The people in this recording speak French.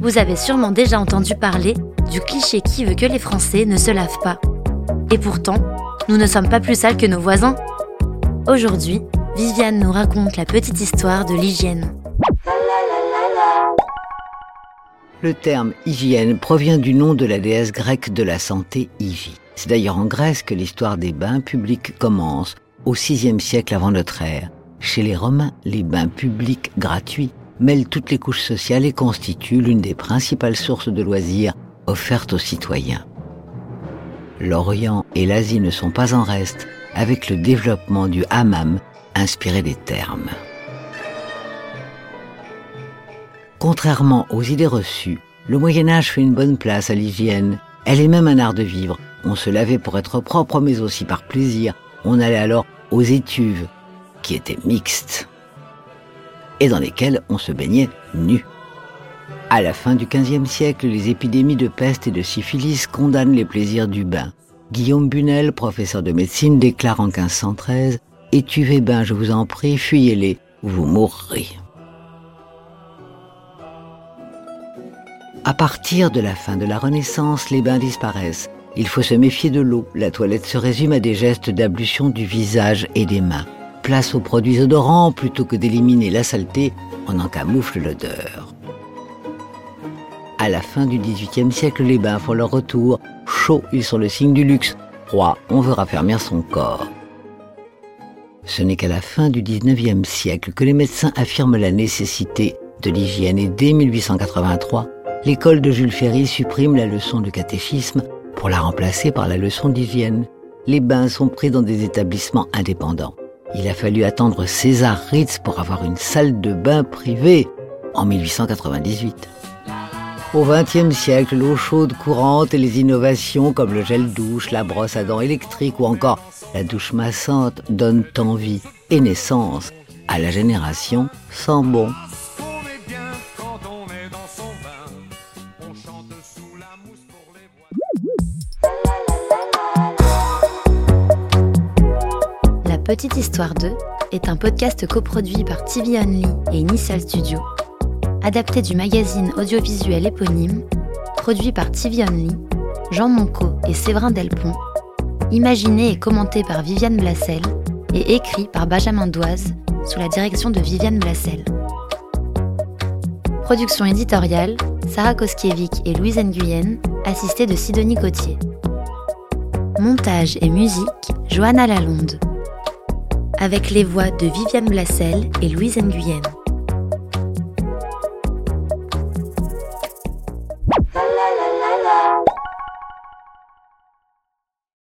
vous avez sûrement déjà entendu parler du cliché qui veut que les Français ne se lavent pas. Et pourtant, nous ne sommes pas plus sales que nos voisins. Aujourd'hui, Viviane nous raconte la petite histoire de l'hygiène. Le terme hygiène provient du nom de la déesse grecque de la santé Hygie. C'est d'ailleurs en Grèce que l'histoire des bains publics commence, au VIe siècle avant notre ère. Chez les Romains, les bains publics gratuits mêlent toutes les couches sociales et constituent l'une des principales sources de loisirs offertes aux citoyens. L'Orient et l'Asie ne sont pas en reste avec le développement du hammam inspiré des termes. Contrairement aux idées reçues, le Moyen Âge fait une bonne place à l'hygiène. Elle est même un art de vivre. On se lavait pour être propre, mais aussi par plaisir. On allait alors aux étuves, qui étaient mixtes, et dans lesquelles on se baignait nu. À la fin du XVe siècle, les épidémies de peste et de syphilis condamnent les plaisirs du bain. Guillaume Bunel, professeur de médecine, déclare en 1513 Étuves et bains, je vous en prie, fuyez-les, ou vous mourrez. À partir de la fin de la Renaissance, les bains disparaissent. Il faut se méfier de l'eau. La toilette se résume à des gestes d'ablution du visage et des mains. Place aux produits odorants plutôt que d'éliminer la saleté, on en camoufle l'odeur. À la fin du XVIIIe siècle, les bains font leur retour. Chauds, ils sont le signe du luxe. Froid, on veut raffermir son corps. Ce n'est qu'à la fin du XIXe siècle que les médecins affirment la nécessité de l'hygiène et dès 1883, l'école de Jules Ferry supprime la leçon de catéchisme pour la remplacer par la leçon d'hygiène. Les bains sont pris dans des établissements indépendants. Il a fallu attendre César Ritz pour avoir une salle de bain privée en 1898. Au XXe siècle, l'eau chaude courante et les innovations comme le gel douche, la brosse à dents électrique ou encore la douche massante donnent envie et naissance à la génération sans bon. Petite Histoire 2 est un podcast coproduit par TV Only et Initial Studio, adapté du magazine audiovisuel éponyme, produit par TV Only, Jean Monco et Séverin Delpont, imaginé et commenté par Viviane Blassel et écrit par Benjamin Doise sous la direction de Viviane Blassel. Production éditoriale, Sarah Koskiewicz et Louise Nguyen, assistée de Sidonie Cotier. Montage et musique, Johanna Lalonde avec les voix de Viviane Blassel et Louise Nguyen.